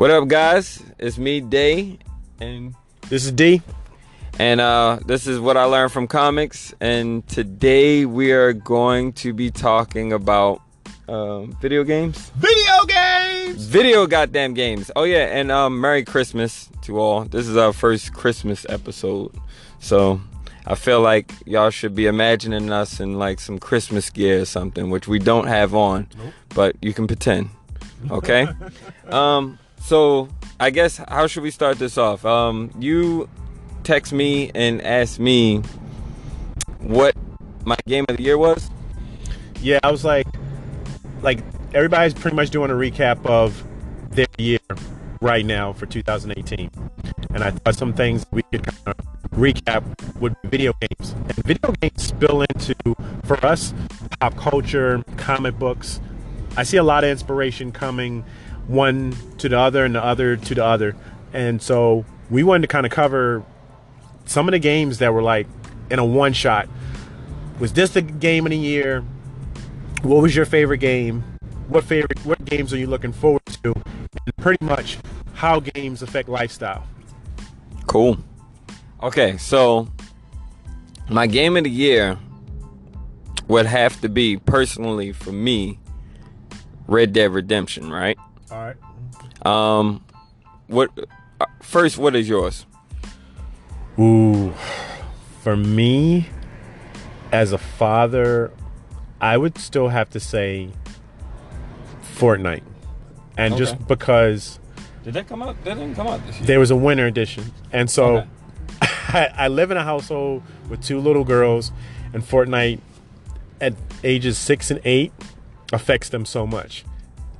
What up, guys? It's me, Day, and This is D. and uh, this is what I learned from comics. And today we are going to be talking about um, video games, Video games. video goddamn games. Oh yeah, and um, Merry Christmas to all. This is our first Christmas episode, so I feel like y'all should be imagining us in like some Christmas gear or something, which we don't have on, but you can pretend. Okay. um. So I guess how should we start this off? Um. You text me and ask me what my game of the year was. Yeah, I was like, like everybody's pretty much doing a recap of their year right now for 2018, and I thought some things we could kind of recap would be video games, and video games spill into for us pop culture, comic books. I see a lot of inspiration coming one to the other and the other to the other, and so we wanted to kind of cover some of the games that were like in a one shot. Was this the game of the year? What was your favorite game? What favorite what games are you looking forward to? And pretty much how games affect lifestyle. Cool. Okay, so my game of the year would have to be personally for me Red Dead Redemption, right? All right. Um what uh, first what is yours? Ooh. For me as a father, I would still have to say Fortnite. And just because Did that come out? That didn't come out this year. there was a winter edition. And so Okay. I, I live in a household with two little girls, and Fortnite at ages six and eight affects them so much.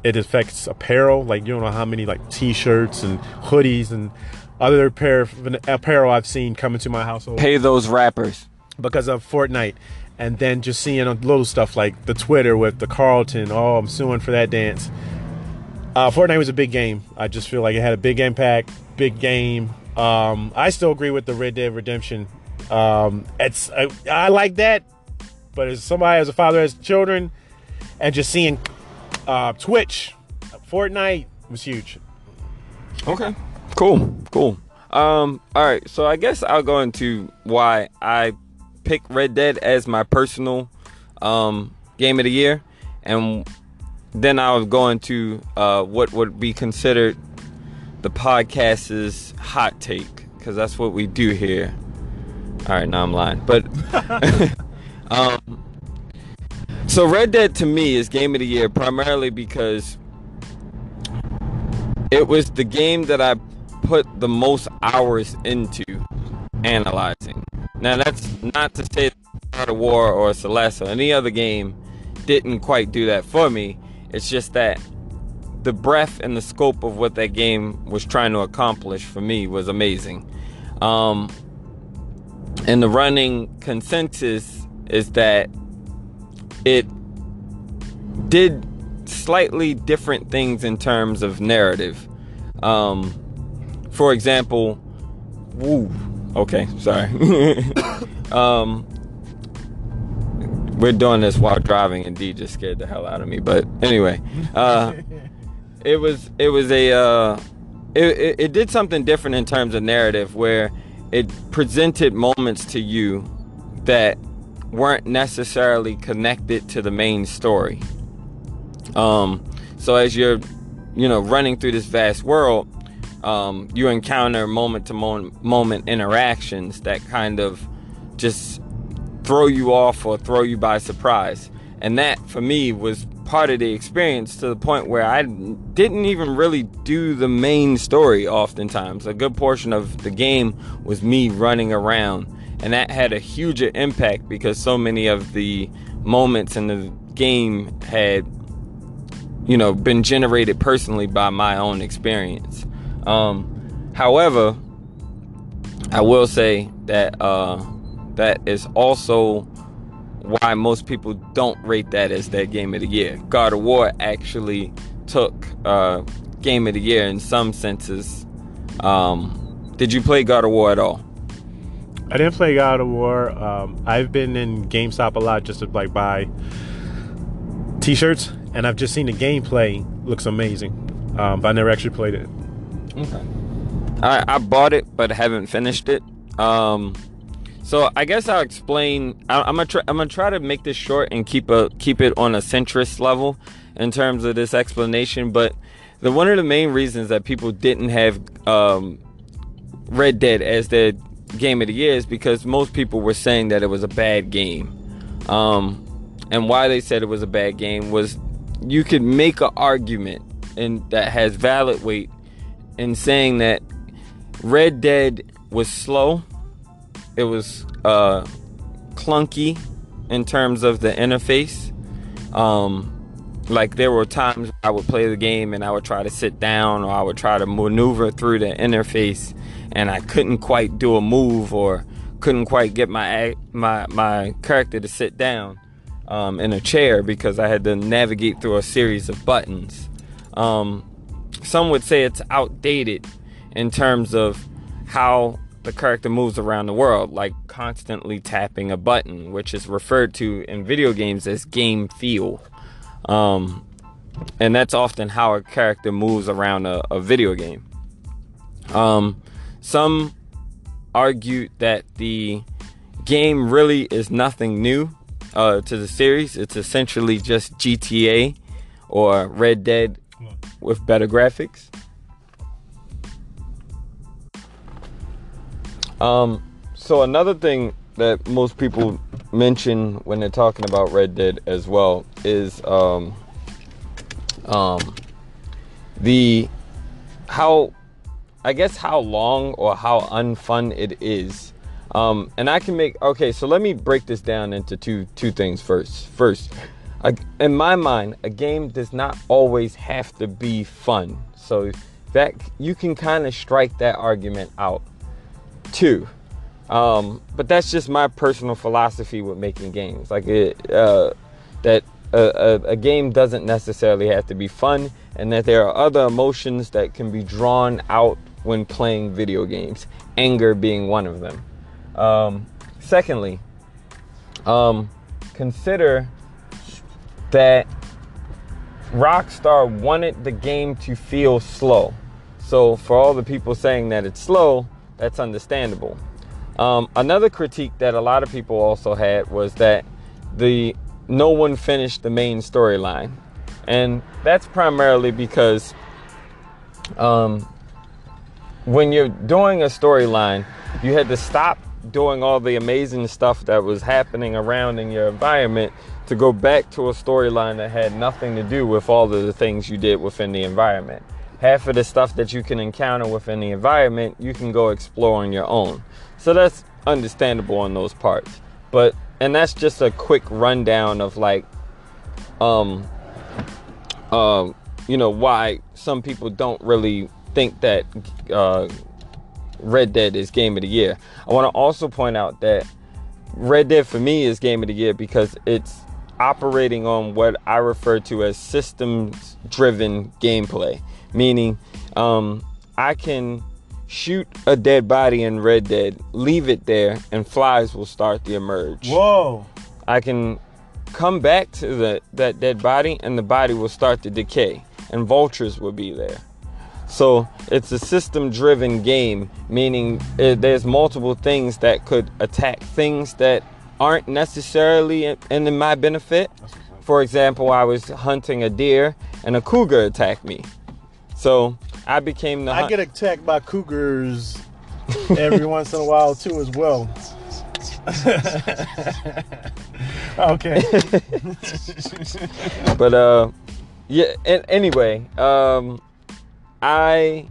It affects apparel, like you don't know how many like t-shirts and hoodies and other pair of apparel I've seen come into my household Pay those rappers. because of Fortnite. And then just seeing little stuff like the Twitter with the Carlton, oh, I'm suing for that dance. Uh, Fortnite was a big game. I just feel like it had a big impact, big game. Um, I still agree with the Red Dead Redemption. Um, it's I, I like that, but as somebody as a father has children, and just seeing uh, Twitch, Fortnite was huge. Okay. Cool. Cool. Um all right, so I guess I'll go into why I pick Red Dead as my personal um game of the year and then I'll go into uh what would be considered the podcast's hot take cuz that's what we do here. All right, now I'm lying. But um so Red Dead to me is game of the year primarily because it was the game that I put the most hours into analyzing. Now that's not to say God of War or Celeste or any other game didn't quite do that for me. It's just that the breadth and the scope of what that game was trying to accomplish for me was amazing. Um, and the running consensus is that it did slightly different things in terms of narrative. Um, for example, woo. Okay, sorry. um, we're doing this while driving, and D just scared the hell out of me. But anyway, uh, it was it was a uh, it, it, it did something different in terms of narrative, where it presented moments to you that weren't necessarily connected to the main story. Um, so as you're, you know, running through this vast world, um, you encounter moment to moment, interactions that kind of just throw you off or throw you by surprise. And that for me was part of the experience to the point where I didn't even really do the main story oftentimes. A good portion of the game was me running around. And that had a huge impact because so many of the moments in the game had you know been generated personally by my own experience. Um, however i will say that uh, that is also why most people don't rate that as their game of the year. God of war actually took uh, game of the year in some senses. Um, did you play god of war at all I didn't play God of War. Um, I've been in GameStop a lot just to like buy T-shirts, and I've just seen the gameplay looks amazing, um, but I never actually played it. Okay. I I bought it but haven't finished it. Um, so I guess I'll explain. I, I'm gonna try. I'm gonna try to make this short and keep a keep it on a centrist level in terms of this explanation. But the one of the main reasons that people didn't have um, Red Dead as their game of the year is because most people were saying that it was a bad game. Um, and why they said it was a bad game was you could make an argument and that has valid weight in saying that Red Dead was slow. It was uh, clunky in terms of the interface. Um, like there were times I would play the game and I would try to sit down or I would try to maneuver through the interface and I couldn't quite do a move or couldn't quite get my my my character to sit down um, in a chair because I had to navigate through a series of buttons. Um, some would say it's outdated in terms of how the character moves around the world, like constantly tapping a button, which is referred to in video games as game feel. Um, and that's often how a character moves around a, a video game. Um, some argued that the game really is nothing new uh, to the series. It's essentially just GTA or Red Dead with better graphics. Um, so another thing that most people mention when they're talking about Red Dead as well is um, um, the how I guess how long or how unfun it is. Um, and I can make okay. So let me break this down into two two things first. First, in my mind, a game does not always have to be fun. So that you can kind of strike that argument out. Two, um, but that's just my personal philosophy with making games. Like it, uh, that a, a, a, game doesn't necessarily have to be fun, and that there are other emotions that can be drawn out when playing video games. Anger being one of them. Um, secondly, um, consider that Rockstar wanted the game to feel slow. So for all the people saying that it's slow, that's understandable. Um, another critique that a lot of people also had was that the no one finished the main storyline, and that's primarily because um, when you're doing a storyline, you had to stop doing all the amazing stuff that was happening around in your environment to go back to a storyline that had nothing to do with all of the things you did within the environment. Half of the stuff that you can encounter within the environment, you can go explore on your own. So that's understandable on those parts. But and that's just a quick rundown of like um um you know why some people don't really think that uh, Red Dead is game of the year. I want to also point out that Red Dead for me is game of the year because it's operating on what I refer to as systems driven gameplay, meaning um, I can shoot a dead body in Red Dead, leave it there, and flies will start to emerge. Whoa! I can come back to the that dead body, and the body will start to decay, and vultures will be there. So it's a system driven game, meaning it, there's multiple things that could attack things that aren't necessarily in, in my benefit. For example, I was hunting a deer and a cougar attacked me. So I became the. I get attacked by cougars every once in a while too, as well. okay. but uh, yeah. And anyway, um, I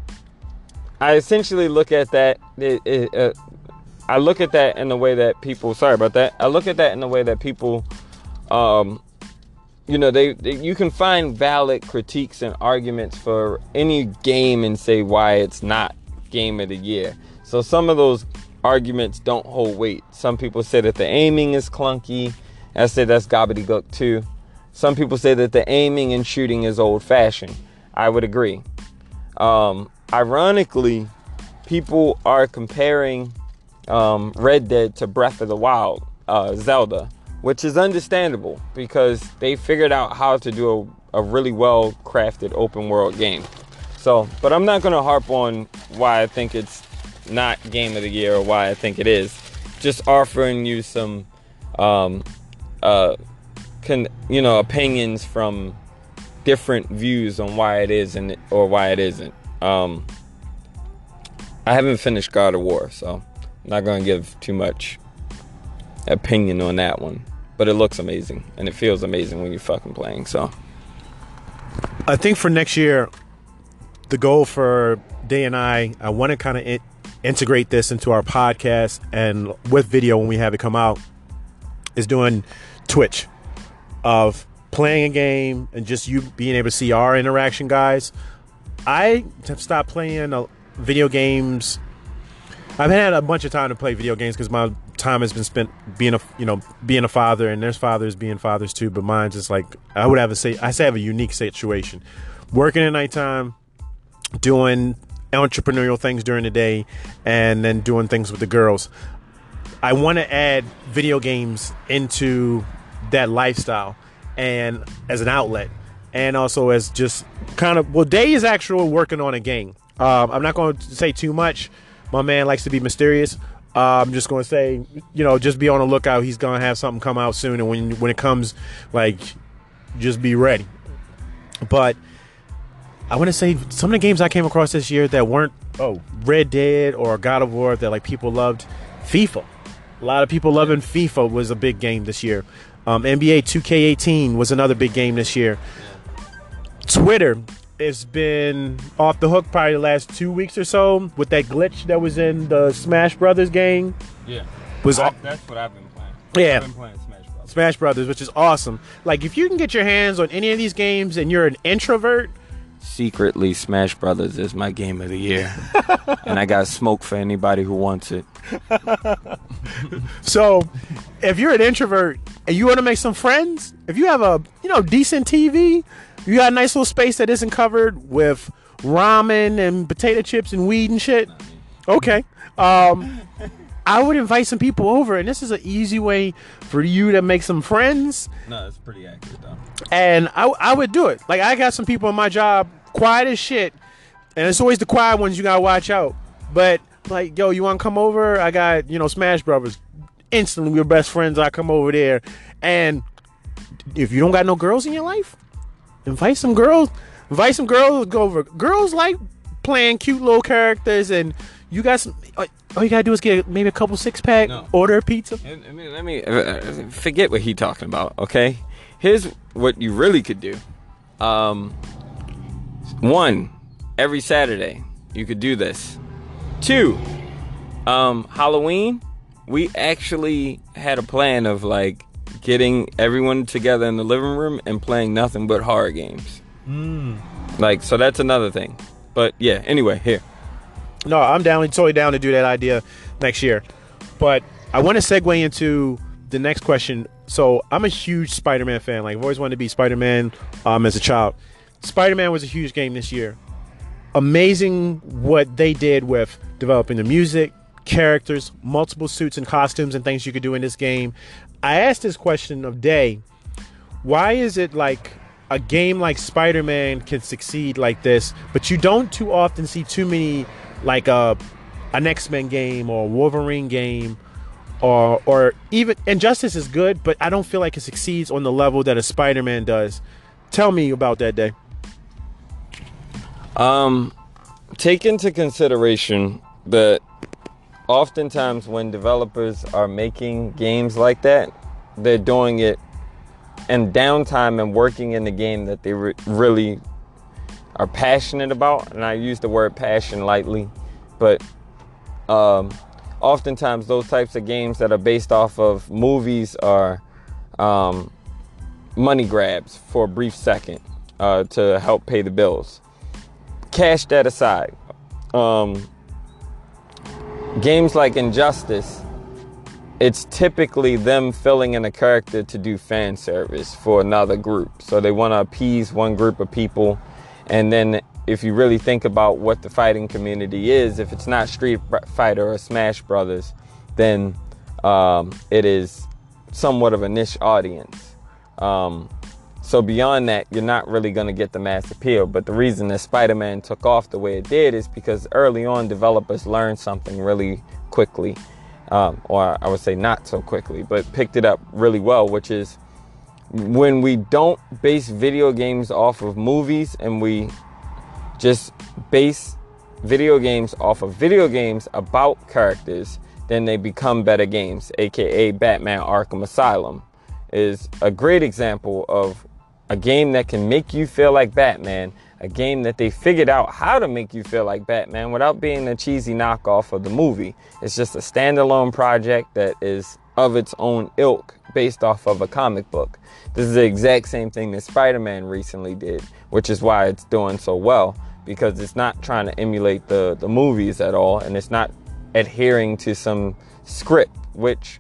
I essentially look at that. It, it, uh, I look at that in the way that people. Sorry about that. I look at that in the way that people, um, you know, they, they you can find valid critiques and arguments for any game and say why it's not game of the year. So some of those arguments don't hold weight. Some people say that the aiming is clunky. I say that's gobbledygook too. Some people say that the aiming and shooting is old fashioned. I would agree. Um, ironically, people are comparing um, Red Dead to Breath of the Wild, uh, Zelda, which is understandable because they figured out how to do a, a really well crafted open world game. So, but I'm not gonna harp on why I think it's not game of the year or why I think it is. Just offering you some, um, uh, you know opinions from different views on why it is and or why it isn't. Um, I haven't finished God of War, so I'm not gonna give too much opinion on that one. But it looks amazing and it feels amazing when you're fucking playing. So I think for next year, the goal for Day and I, I want to kind of in- integrate this into our podcast and with video when we have it come out, is doing Twitch of playing a game and just you being able to see our interaction, guys. I have stopped playing uh, video games. I've had a bunch of time to play video games because my time has been spent being a you know being a father, and there's fathers being fathers too. But mine's just like I would have a say. I say I have a unique situation, working at nighttime, doing entrepreneurial things during the day, and then doing things with the girls. I want to add video games into that lifestyle and as an outlet and also as just kind of well day is actually working on a game. Um, i'm not going to say too much. My man likes to be mysterious. Uh, i'm just going to say you know just be on the lookout. He's going to have something come out soon and when when it comes like just be ready. But i want to say some of the games i came across this year that weren't oh red dead or god of war that like people loved fifa. A lot of people loving fifa was a big game this year um, NBA 2K18 was another big game this year. Twitter has been off the hook probably the last two weeks or so with that glitch that was in the Smash Brothers game. yeah, Was I, au- that's what I've been playing. Yeah. I've been playing Smash Bros. Smash Brothers, which is awesome. Like if you can get your hands on any of these games and you're an introvert, Secretly, Smash Brothers is my game of the year, and I got smoke for anybody who wants it. so if you're an introvert and you want to make some friends, if you have a you know decent TV, you got a nice little space that isn't covered with ramen and potato chips and weed and shit. Okay. Um, I would invite some people over, and this is an easy way for you to make some friends. No, it's pretty accurate though. And I, I would do it. Like I got some people in my job, quiet as shit, and it's always the quiet ones you gotta watch out. But like, yo, you want to come over? I got you know Smash Brothers. Instantly, we're best friends. I come over there, and if you don't got no girls in your life, invite some girls. Invite some girls. Go over. Girls like playing cute little characters, and you guys. All you gotta do is get maybe a couple six pack, No. order a pizza. I mean, let me uh, forget what he talking about. Okay, here's what you really could do. Um, one, every Saturday you could do this. Two, um, Halloween, we actually had a plan of like getting everyone together in the living room and playing nothing but horror games. Like, so that's another thing. But yeah, anyway, here. No, I'm down, totally down to do that idea next year. But I want to segue into the next question. So I'm a huge Spider-Man fan. Like I've always wanted to be Spider-Man um, as a child. Spider-Man was a huge game this year. Amazing what they did with developing the music, characters, multiple suits and costumes and things you could do in this game. I asked this question of Day, why is it like a game like Spider-Man can succeed like this, but you don't too often see too many like a an X-Men game or a Wolverine game or or even Injustice is good, but I don't feel like it succeeds on the level that a Spider-Man does. Tell me about that day. Um, take into consideration that oftentimes when developers are making games like that, they're doing it in downtime and working in the game that they re- really are passionate about. And I use the word passion lightly, but um, oftentimes those types of games that are based off of movies are um, money grabs for a brief second uh, to help pay the bills cash that aside. Um, games like Injustice, it's typically them filling in a character to do fan service for another group. So they want to appease one group of people. And then if you really think about what the fighting community is, if it's not Street Fighter or Smash Brothers, then um, it is somewhat of a niche audience. Um, So beyond that, you're not really going to get the mass appeal. But the reason that Spider-Man took off the way it did is because early on, developers learned something really quickly, um, or I would say not so quickly, but picked it up really well, which is when we don't base video games off of movies and we just base video games off of video games about characters, then they become better games, aka Batman Arkham Asylum is a great example of a game that can make you feel like Batman, a game that they figured out how to make you feel like Batman without being a cheesy knockoff of the movie. It's just a standalone project that is of its own ilk based off of a comic book. This is the exact same thing that Spider Man recently did, which is why it's doing so well because it's not trying to emulate the, the movies at all and it's not adhering to some script, which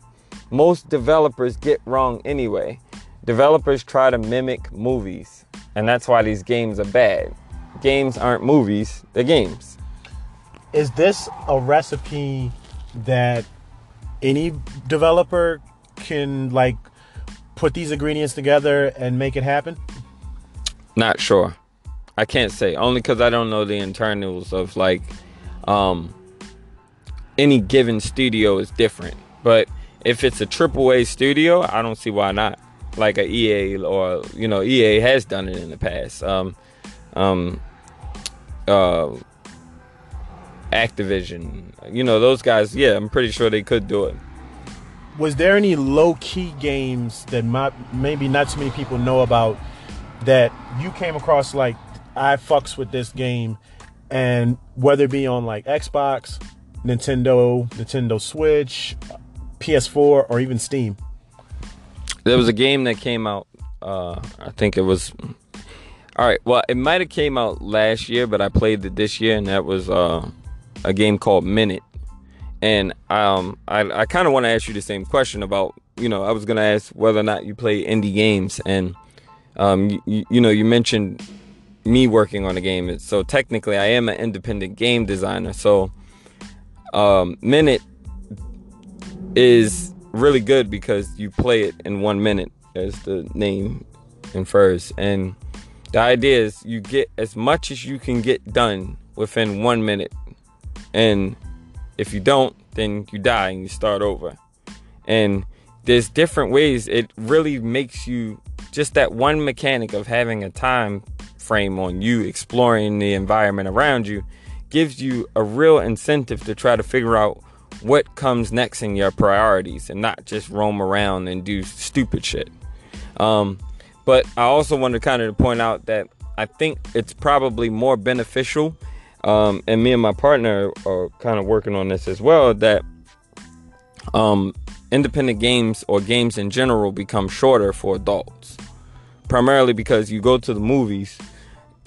most developers get wrong anyway. Developers try to mimic movies, and that's why these games are bad. Games aren't movies, they're games. Is this a recipe that any developer can like put these ingredients together and make it happen? Not sure. I can't say only because I don't know the internals of like um, any given studio is different. But if it's a triple A studio, I don't see why not. Like a EA or you know EA has done it in the past. Um, um, uh, Activision, you know those guys. Yeah, I'm pretty sure they could do it. Was there any low key games that might, maybe not too many people know about that you came across like I fucks with this game, and whether it be on like Xbox, Nintendo, Nintendo Switch, PS4, or even Steam. There was a game that came out. Uh, I think it was. All right. Well, it might have came out last year, but I played it this year, and that was uh, a game called Minit. And um, I, I kind of want to ask you the same question about, you know, I was going to ask whether or not you play indie games, and um, you, you know, you mentioned me working on a game. So technically, I am an independent game designer. So um, Minit is really good because you play it in one minute, as the name infers. And the idea is you get as much as you can get done within one minute. And if you don't, then you die and you start over. And there's different ways. It really makes you just that one mechanic of having a time frame on you exploring the environment around you gives you a real incentive to try to figure out what comes next in your priorities and not just roam around and do stupid shit. Um, but I also want to kind of point out that I think it's probably more beneficial, um, and me and my partner are kind of working on this as well, that um, independent games or games in general become shorter for adults. Primarily because you go to the movies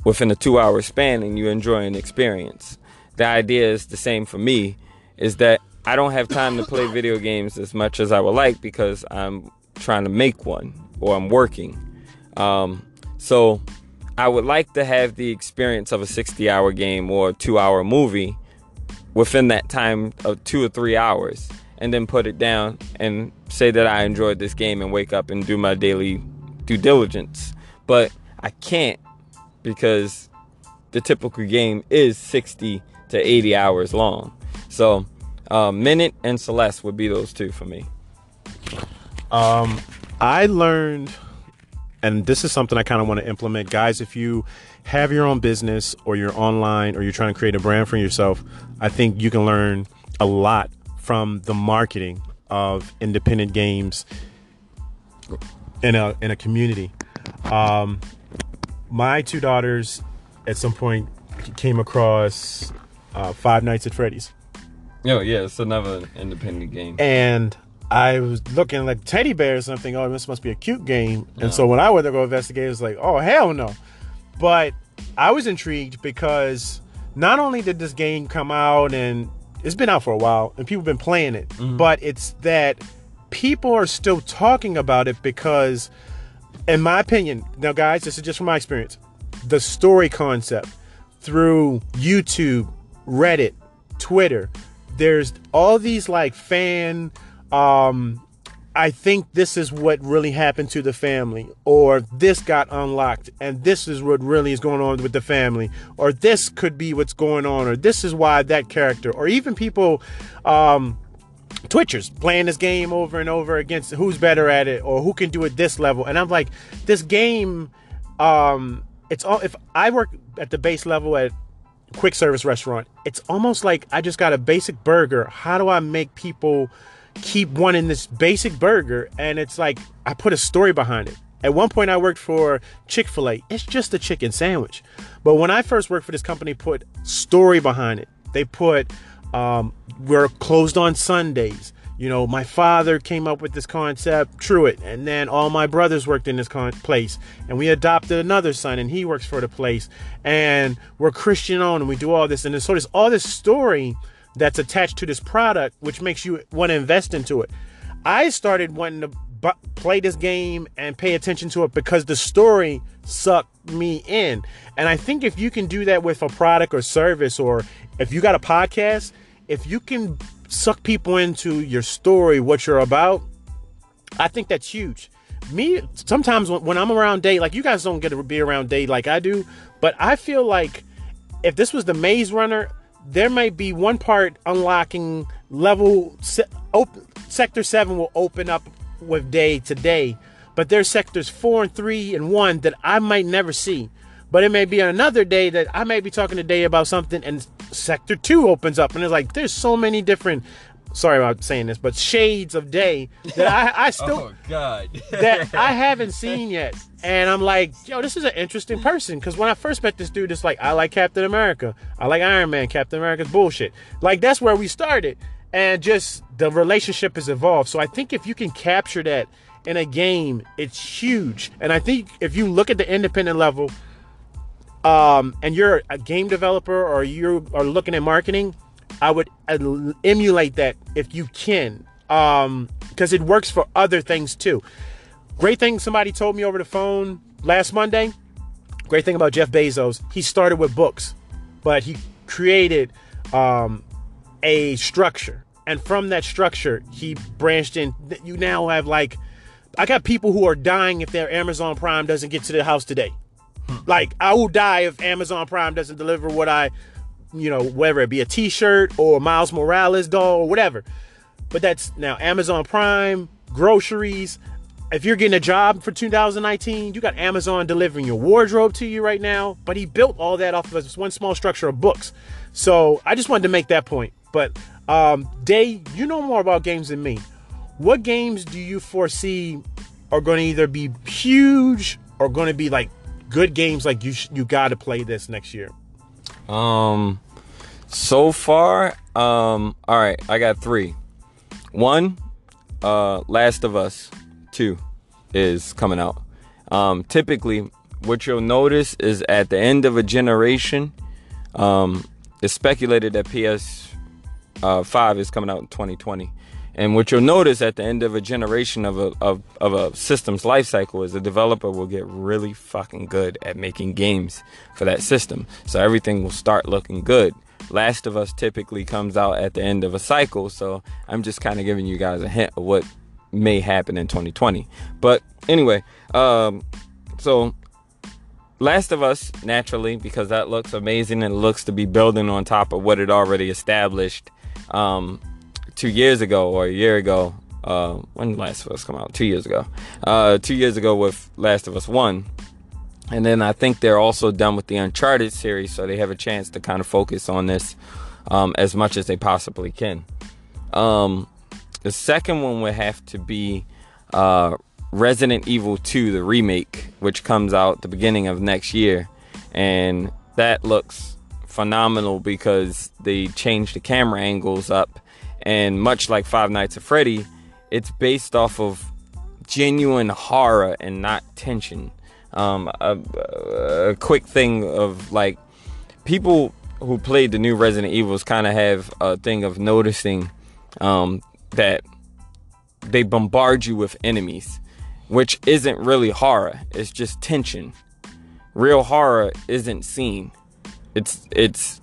within a two hour span and you enjoy an experience. The idea is the same for me is that I don't have time to play video games as much as I would like because I'm trying to make one or I'm working. Um, so I would like to have the experience of a 60 hour game or a two hour movie within that time of two or three hours and then put it down and say that I enjoyed this game and wake up and do my daily due diligence. But I can't because the typical game is 60 to 80 hours long. So, uh, Minit and Celeste would be those two for me. Um, I learned, and this is something I kind of want to implement, guys. If you have your own business or you're online or you're trying to create a brand for yourself, I think you can learn a lot from the marketing of independent games in a in a community. Um, my two daughters at some point came across uh, Five Nights at Freddy's. Oh yeah, it's another independent game. And I was looking like teddy bear or something. Oh, this must be a cute game. And so when I went to go investigate, it was like, oh hell no. But I was intrigued because not only did this game come out and it's been out for a while and people have been playing it, mm-hmm. but it's that people are still talking about it because in my opinion, now guys, this is just from my experience, the story concept through YouTube, Reddit, Twitter, there's all these like fan um I think this is what really happened to the family, or this got unlocked, and this is what really is going on with the family, or this could be what's going on, or this is why that character, or even people, um, Twitchers playing this game over and over against who's better at it, or who can do it this level. And I'm like, this game, um, it's all if I work at the base level at quick service restaurant, it's almost like I just got a basic burger. How do I make people keep wanting this basic burger? And it's like I put a story behind it. At one point, I worked for Chick fil A. It's just a chicken sandwich. But when I first worked for this company, put story behind it. They put, um, we're closed on Sundays. You know, my father came up with this concept, Truett, and then all my brothers worked in this con- place, and we adopted another son, and he works for the place, and we're Christian owned, and we do all this, and so there's all this story that's attached to this product, which makes you want to invest into it. I started wanting to play this game and pay attention to it because the story sucked me in, and I think if you can do that with a product or service, or if you got a podcast, if you can suck people into your story, what you're about, I think that's huge. Me, sometimes when, I'm around Dave, like you guys don't get to be around Dave like I do, but I feel like if this was the Maze Runner, there might be one part unlocking level se- open, sector seven will open up with day today, but there's sectors four and three and one that I might never see. But it may be another day that I may be talking today about something and sector two opens up and it's like there's so many different sorry about saying this, but shades of day that I, I still oh God that I haven't seen yet. And I'm like, yo, this is an interesting person. Cause when I first met this dude, it's like I like Captain America. I like Iron Man. Captain America's bullshit. Like that's where we started. And just the relationship has evolved. So I think if you can capture that in a game, it's huge. And I think if you look at the independent level, um, and you're a game developer or you are looking at marketing, I would emulate that if you can, Um, because um, it works for other things too. Great thing somebody told me over the phone last Monday. Great thing about Jeff Bezos, he started with books, but he created um, a structure, and from that structure, he branched in. You now have like, I got people who are dying if their Amazon Prime doesn't get to their house today. Like I will die if Amazon Prime doesn't deliver what I, you know, whether it be a T-shirt or Miles Morales doll or whatever. But that's now Amazon Prime, groceries. If you're getting a job for 2019, you got Amazon delivering your wardrobe to you right now. But he built all that off of this one small structure of books. So I just wanted to make that point. But um, Day, you know more about games than me. What games do you foresee are going to either be huge or going to be like good games like you sh- you got to play this next year? Um, so far, um, all right, I got three. One, uh, Last of Us. Two is coming out. Um, typically, what you'll notice is at the end of a generation, um, it's speculated that PS uh, 5 is coming out in 2020. And what you'll notice at the end of a generation of a of, of a system's life cycle is the developer will get really fucking good at making games for that system. So everything will start looking good. Last of Us typically comes out at the end of a cycle, so I'm just kind of giving you guys a hint of what may happen in 2020. But anyway, um, so Last of Us, naturally, because that looks amazing and looks to be building on top of what it already established. Um, two years ago or a year ago. Uh, when Last of Us come out? Two years ago. Uh, two years ago with Last of Us One, and then I think they're also done with the Uncharted series, so they have a chance to kind of focus on this um, as much as they possibly can. Um, the second one would have to be uh, Resident Evil 2, the remake, which comes out the beginning of next year, and that looks phenomenal because they changed the camera angles up and much like Five Nights at Freddy, it's based off of genuine horror and not tension. Um, a, a, quick thing of like people who played the new Resident Evils kind of have a thing of noticing um, that they bombard you with enemies, which isn't really horror. It's just tension. Real horror isn't seen. It's it's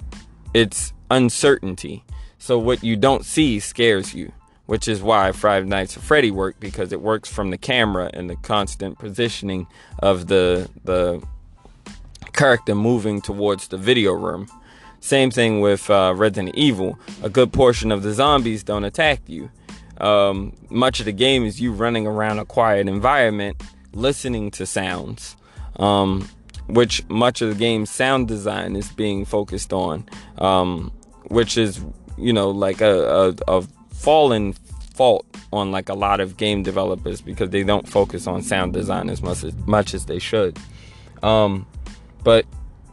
it's uncertainty. So what you don't see scares you. which is why Five Nights at Freddy worked because it works from the camera and the constant positioning of the the character moving towards the video room. Same thing with uh, Resident Evil. A good portion of the zombies don't attack you. Um, much of the game is you running around a quiet environment, listening to sounds, um, which much of the game's sound design is being focused on, um, which is you know like a, a, a fallen fault on like a lot of game developers because they don't focus on sound design as much as much as they should. Um, but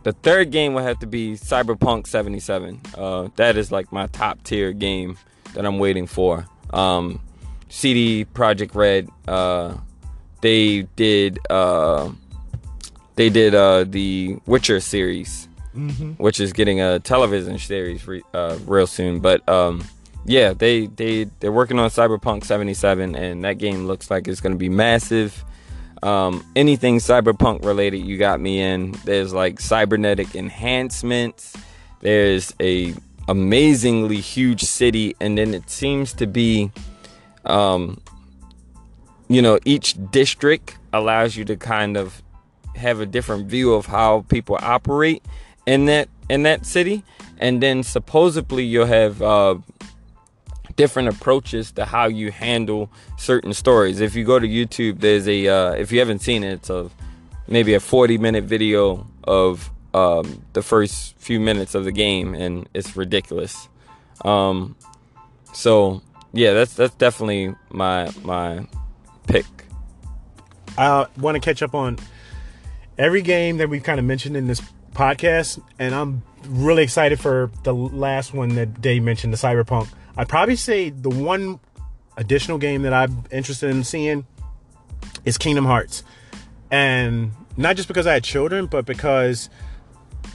the third game would have to be Cyberpunk 77. Uh, that is like my top tier game that I'm waiting for. Um, CD Projekt Red, uh, they did uh, they did uh, the Witcher series, mm-hmm. which is getting a television series re- uh, real soon. But um, yeah, they they they're working on Cyberpunk 77, and that game looks like it's going to be massive. Um, anything cyberpunk related, you got me in. There's like cybernetic enhancements. There's a amazingly huge city, and then it seems to be, um, you know, each district allows you to kind of have a different view of how people operate in that in that city, and then supposedly you'll have uh, different approaches to how you handle certain stories. If you go to YouTube, there's a uh, if you haven't seen it, it's a maybe a 40 minute video of um, the first few minutes of the game, and it's ridiculous. Um, so yeah, that's that's definitely my my pick. I want to catch up on every game that we've kind of mentioned in this podcast, and I'm really excited for the last one that Dave mentioned, the Cyberpunk. I'd probably say the one additional game that I'm interested in seeing is Kingdom Hearts. And not just because I had children, but because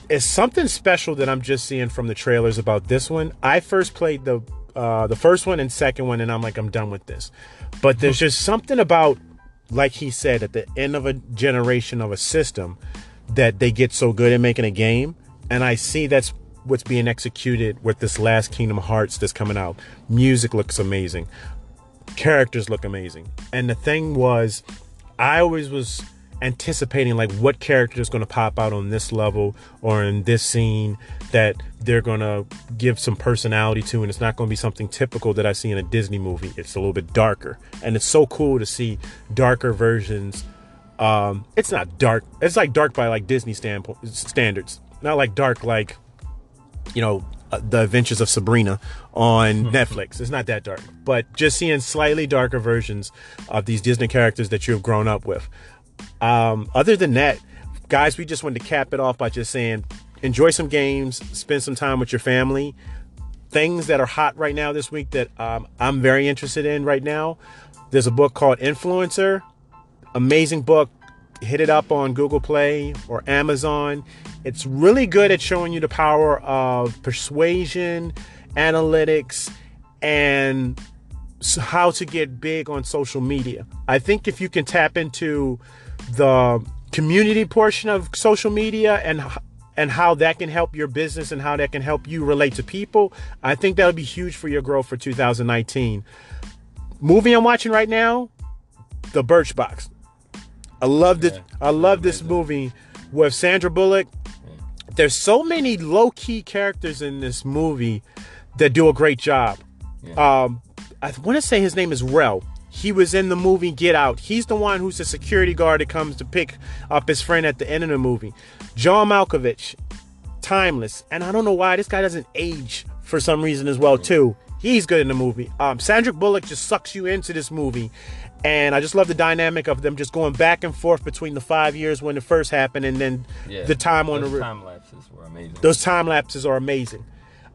it's something special that I'm just seeing from the trailers about this one. I first played the uh, the first one and second one, and I'm like, I'm done with this. But there's just something about, like he said, at the end of a generation of a system, that they get so good at making a game, and I see that's what's being executed with this last Kingdom Hearts that's coming out. Music looks amazing. Characters look amazing. And the thing was, I always was anticipating like what character is going to pop out on this level or in this scene that they're going to give some personality to and it's not going to be something typical that I see in a Disney movie. It's a little bit darker. And it's so cool to see darker versions um it's not dark. It's like dark by like Disney standpoint standards. Not like dark like you know, uh, the Adventures of Sabrina on Netflix. It's not that dark, but just seeing slightly darker versions of these Disney characters that you have grown up with. Um, other than that, guys, we just wanted to cap it off by just saying enjoy some games, spend some time with your family. Things that are hot right now this week that um, I'm very interested in right now. There's a book called Influencer. Amazing book. Hit it up on Google Play or Amazon. It's really good at showing you the power of persuasion, analytics, and how to get big on social media. I think if you can tap into the community portion of social media and and how that can help your business and how that can help you relate to people, I think that'll be huge for your growth for 2019. Movie I'm watching right now, The Bird Box. I love this. I love this movie with Sandra Bullock there's so many low key characters in this movie that do a great job. Um, I want to say his name is Rel. He was in the movie Get Out. He's the one who's the security guard that comes to pick up his friend at the end of the movie. John Malkovich, timeless, and I don't know why this guy doesn't age for some reason as well too. He's good in the movie. Um, Sandra Bullock just sucks you into this movie, and I just love the dynamic of them just going back and forth between the five years when it first happened and then yeah, the time on the time lapses were amazing. Those time lapses are amazing.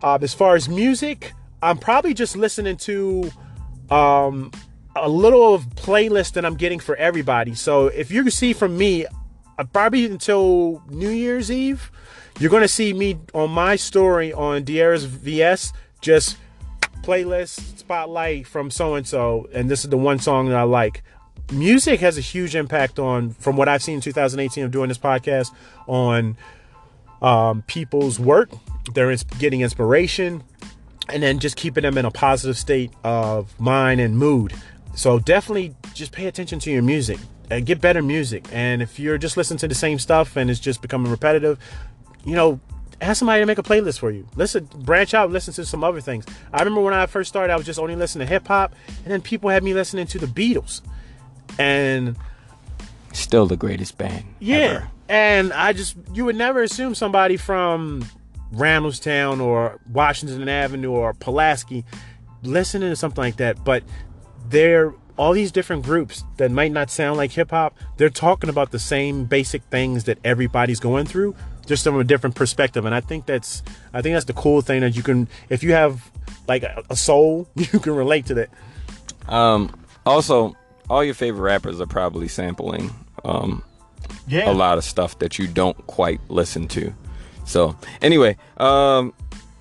Uh, as far as music, I'm probably just listening to um, a little of playlist that I'm getting for everybody. So if you can see from me, uh, probably until New Year's Eve, you're gonna see me on my story on Diera's VS just playlist spotlight from so and so, and this is the one song that I like. Music has a huge impact on, from what I've seen in 2018 of doing this podcast, on um, people's work. They're getting inspiration. and then just keeping them in a positive state of mind and mood. So definitely just pay attention to your music and get better music. And if you're just listening to the same stuff and it's just becoming repetitive, you know, ask somebody to make a playlist for you. Listen, uh, branch out, listen to some other things. I remember when I first started, I was just only listening to hip hop, and then people had me listening to the Beatles, and Still the greatest band. yeah, ever. and I just you would never assume somebody from Randallstown or Washington Avenue or Pulaski listening to something like that, but they're all these different groups that might not sound like hip hop. They're talking about the same basic things that everybody's going through, just from a different perspective. And I think that's I think that's the cool thing that you can if you have like a, a soul, you can relate to that. Um, also, all your favorite rappers are probably sampling um, Yeah. a lot of stuff that you don't quite listen to. So anyway, um,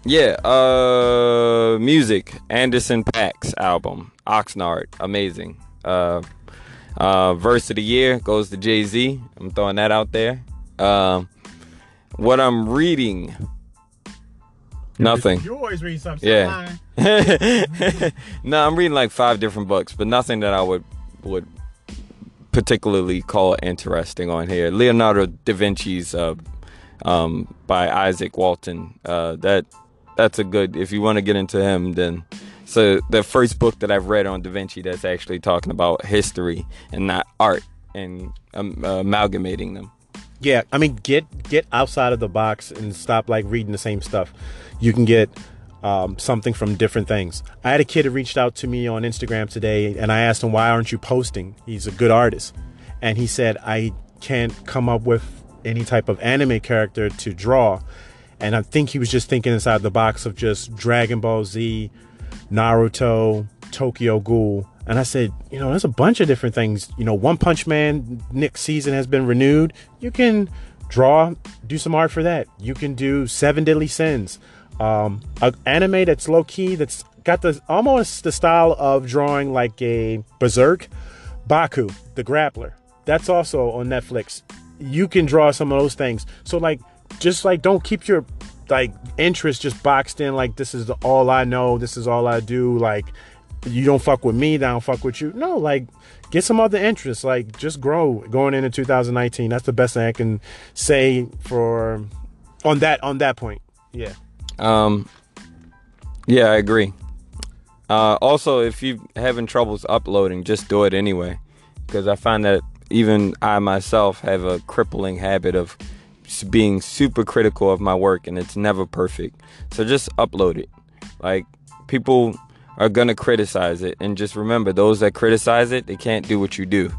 yeah, uh, music. Anderson .Paak's album, Oxnard, amazing. Uh, uh, verse of the year goes to Jay Z. I'm throwing that out there. Um, what I'm reading, nothing. You always read something. Yeah. no, I'm reading like five different books, but nothing that I would would particularly call interesting on here. Leonardo da Vinci's uh, um, by Isaac Walton. Uh, that that's a good. If you want to get into him, then so the first book that I've read on Da Vinci that's actually talking about history and not art and um, uh, amalgamating them. Yeah, I mean, get get outside of the box and stop like reading the same stuff. You can get um, something from different things. I had a kid who reached out to me on Instagram today, and I asked him why aren't you posting? He's a good artist, and he said I can't come up with any type of anime character to draw, and I think he was just thinking inside the box of just Dragon Ball Z, Naruto, Tokyo Ghoul. And I said, you know, there's a bunch of different things. You know, One Punch Man next season has been renewed. You can draw, do some art for that. You can do Seven Deadly Sins, um, an anime that's low key, that's got the almost the style of drawing like a Berserk, Baki, the Grappler. That's also on Netflix. You can draw some of those things. So like, just like don't keep your like interest just boxed in like this is the, all I know, this is all I do. Like you don't fuck with me, then I don't fuck with you. No, like get some other interests. Like just grow going into 2019. That's the best thing I can say for on that on that point. Yeah. Um, yeah, I agree. Uh, also, if you're having troubles uploading, just do it anyway, because I find that even I myself have a crippling habit of being super critical of my work, and it's never perfect. So just upload it. Like people are gonna criticize it, and just remember, those that criticize it, they can't do what you do.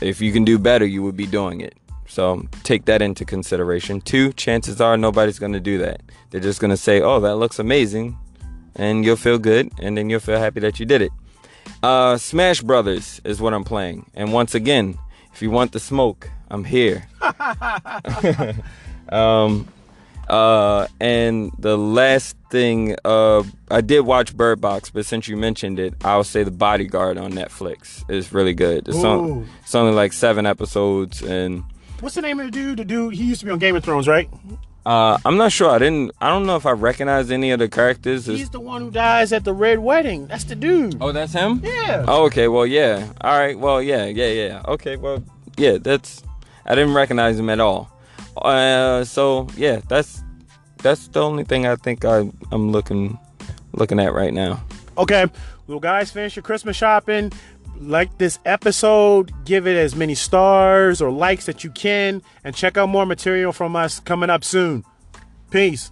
If you can do better, you would be doing it. So take that into consideration. Two, chances are nobody's going to do that. They're just going to say, oh, that looks amazing. And you'll feel good. And then you'll feel happy that you did it. Uh, Smash Brothers is what I'm playing. And once again, if you want the smoke, I'm here. um, uh, and the last thing, uh, I did watch Bird Box, but since you mentioned it, I'll say The Bodyguard on Netflix is really good. It's, on, it's only like seven episodes, and What's the name of the dude? The dude he used to be on Game of Thrones, right? uh, I'm not sure. I didn't. I don't know if I recognize any of the characters. He's the one who dies at the red wedding. That's the dude. oh, that's him. Yeah. Oh, okay. Well, yeah. All right. Well, yeah, yeah, yeah. Okay. Well, yeah. That's. I didn't recognize him at all. Uh, so yeah, that's that's the only thing I think I I'm looking looking at right now. Okay. Well, guys, finish your Christmas shopping. Like this episode, give it as many stars or likes that you can, and check out more material from us coming up soon. Peace.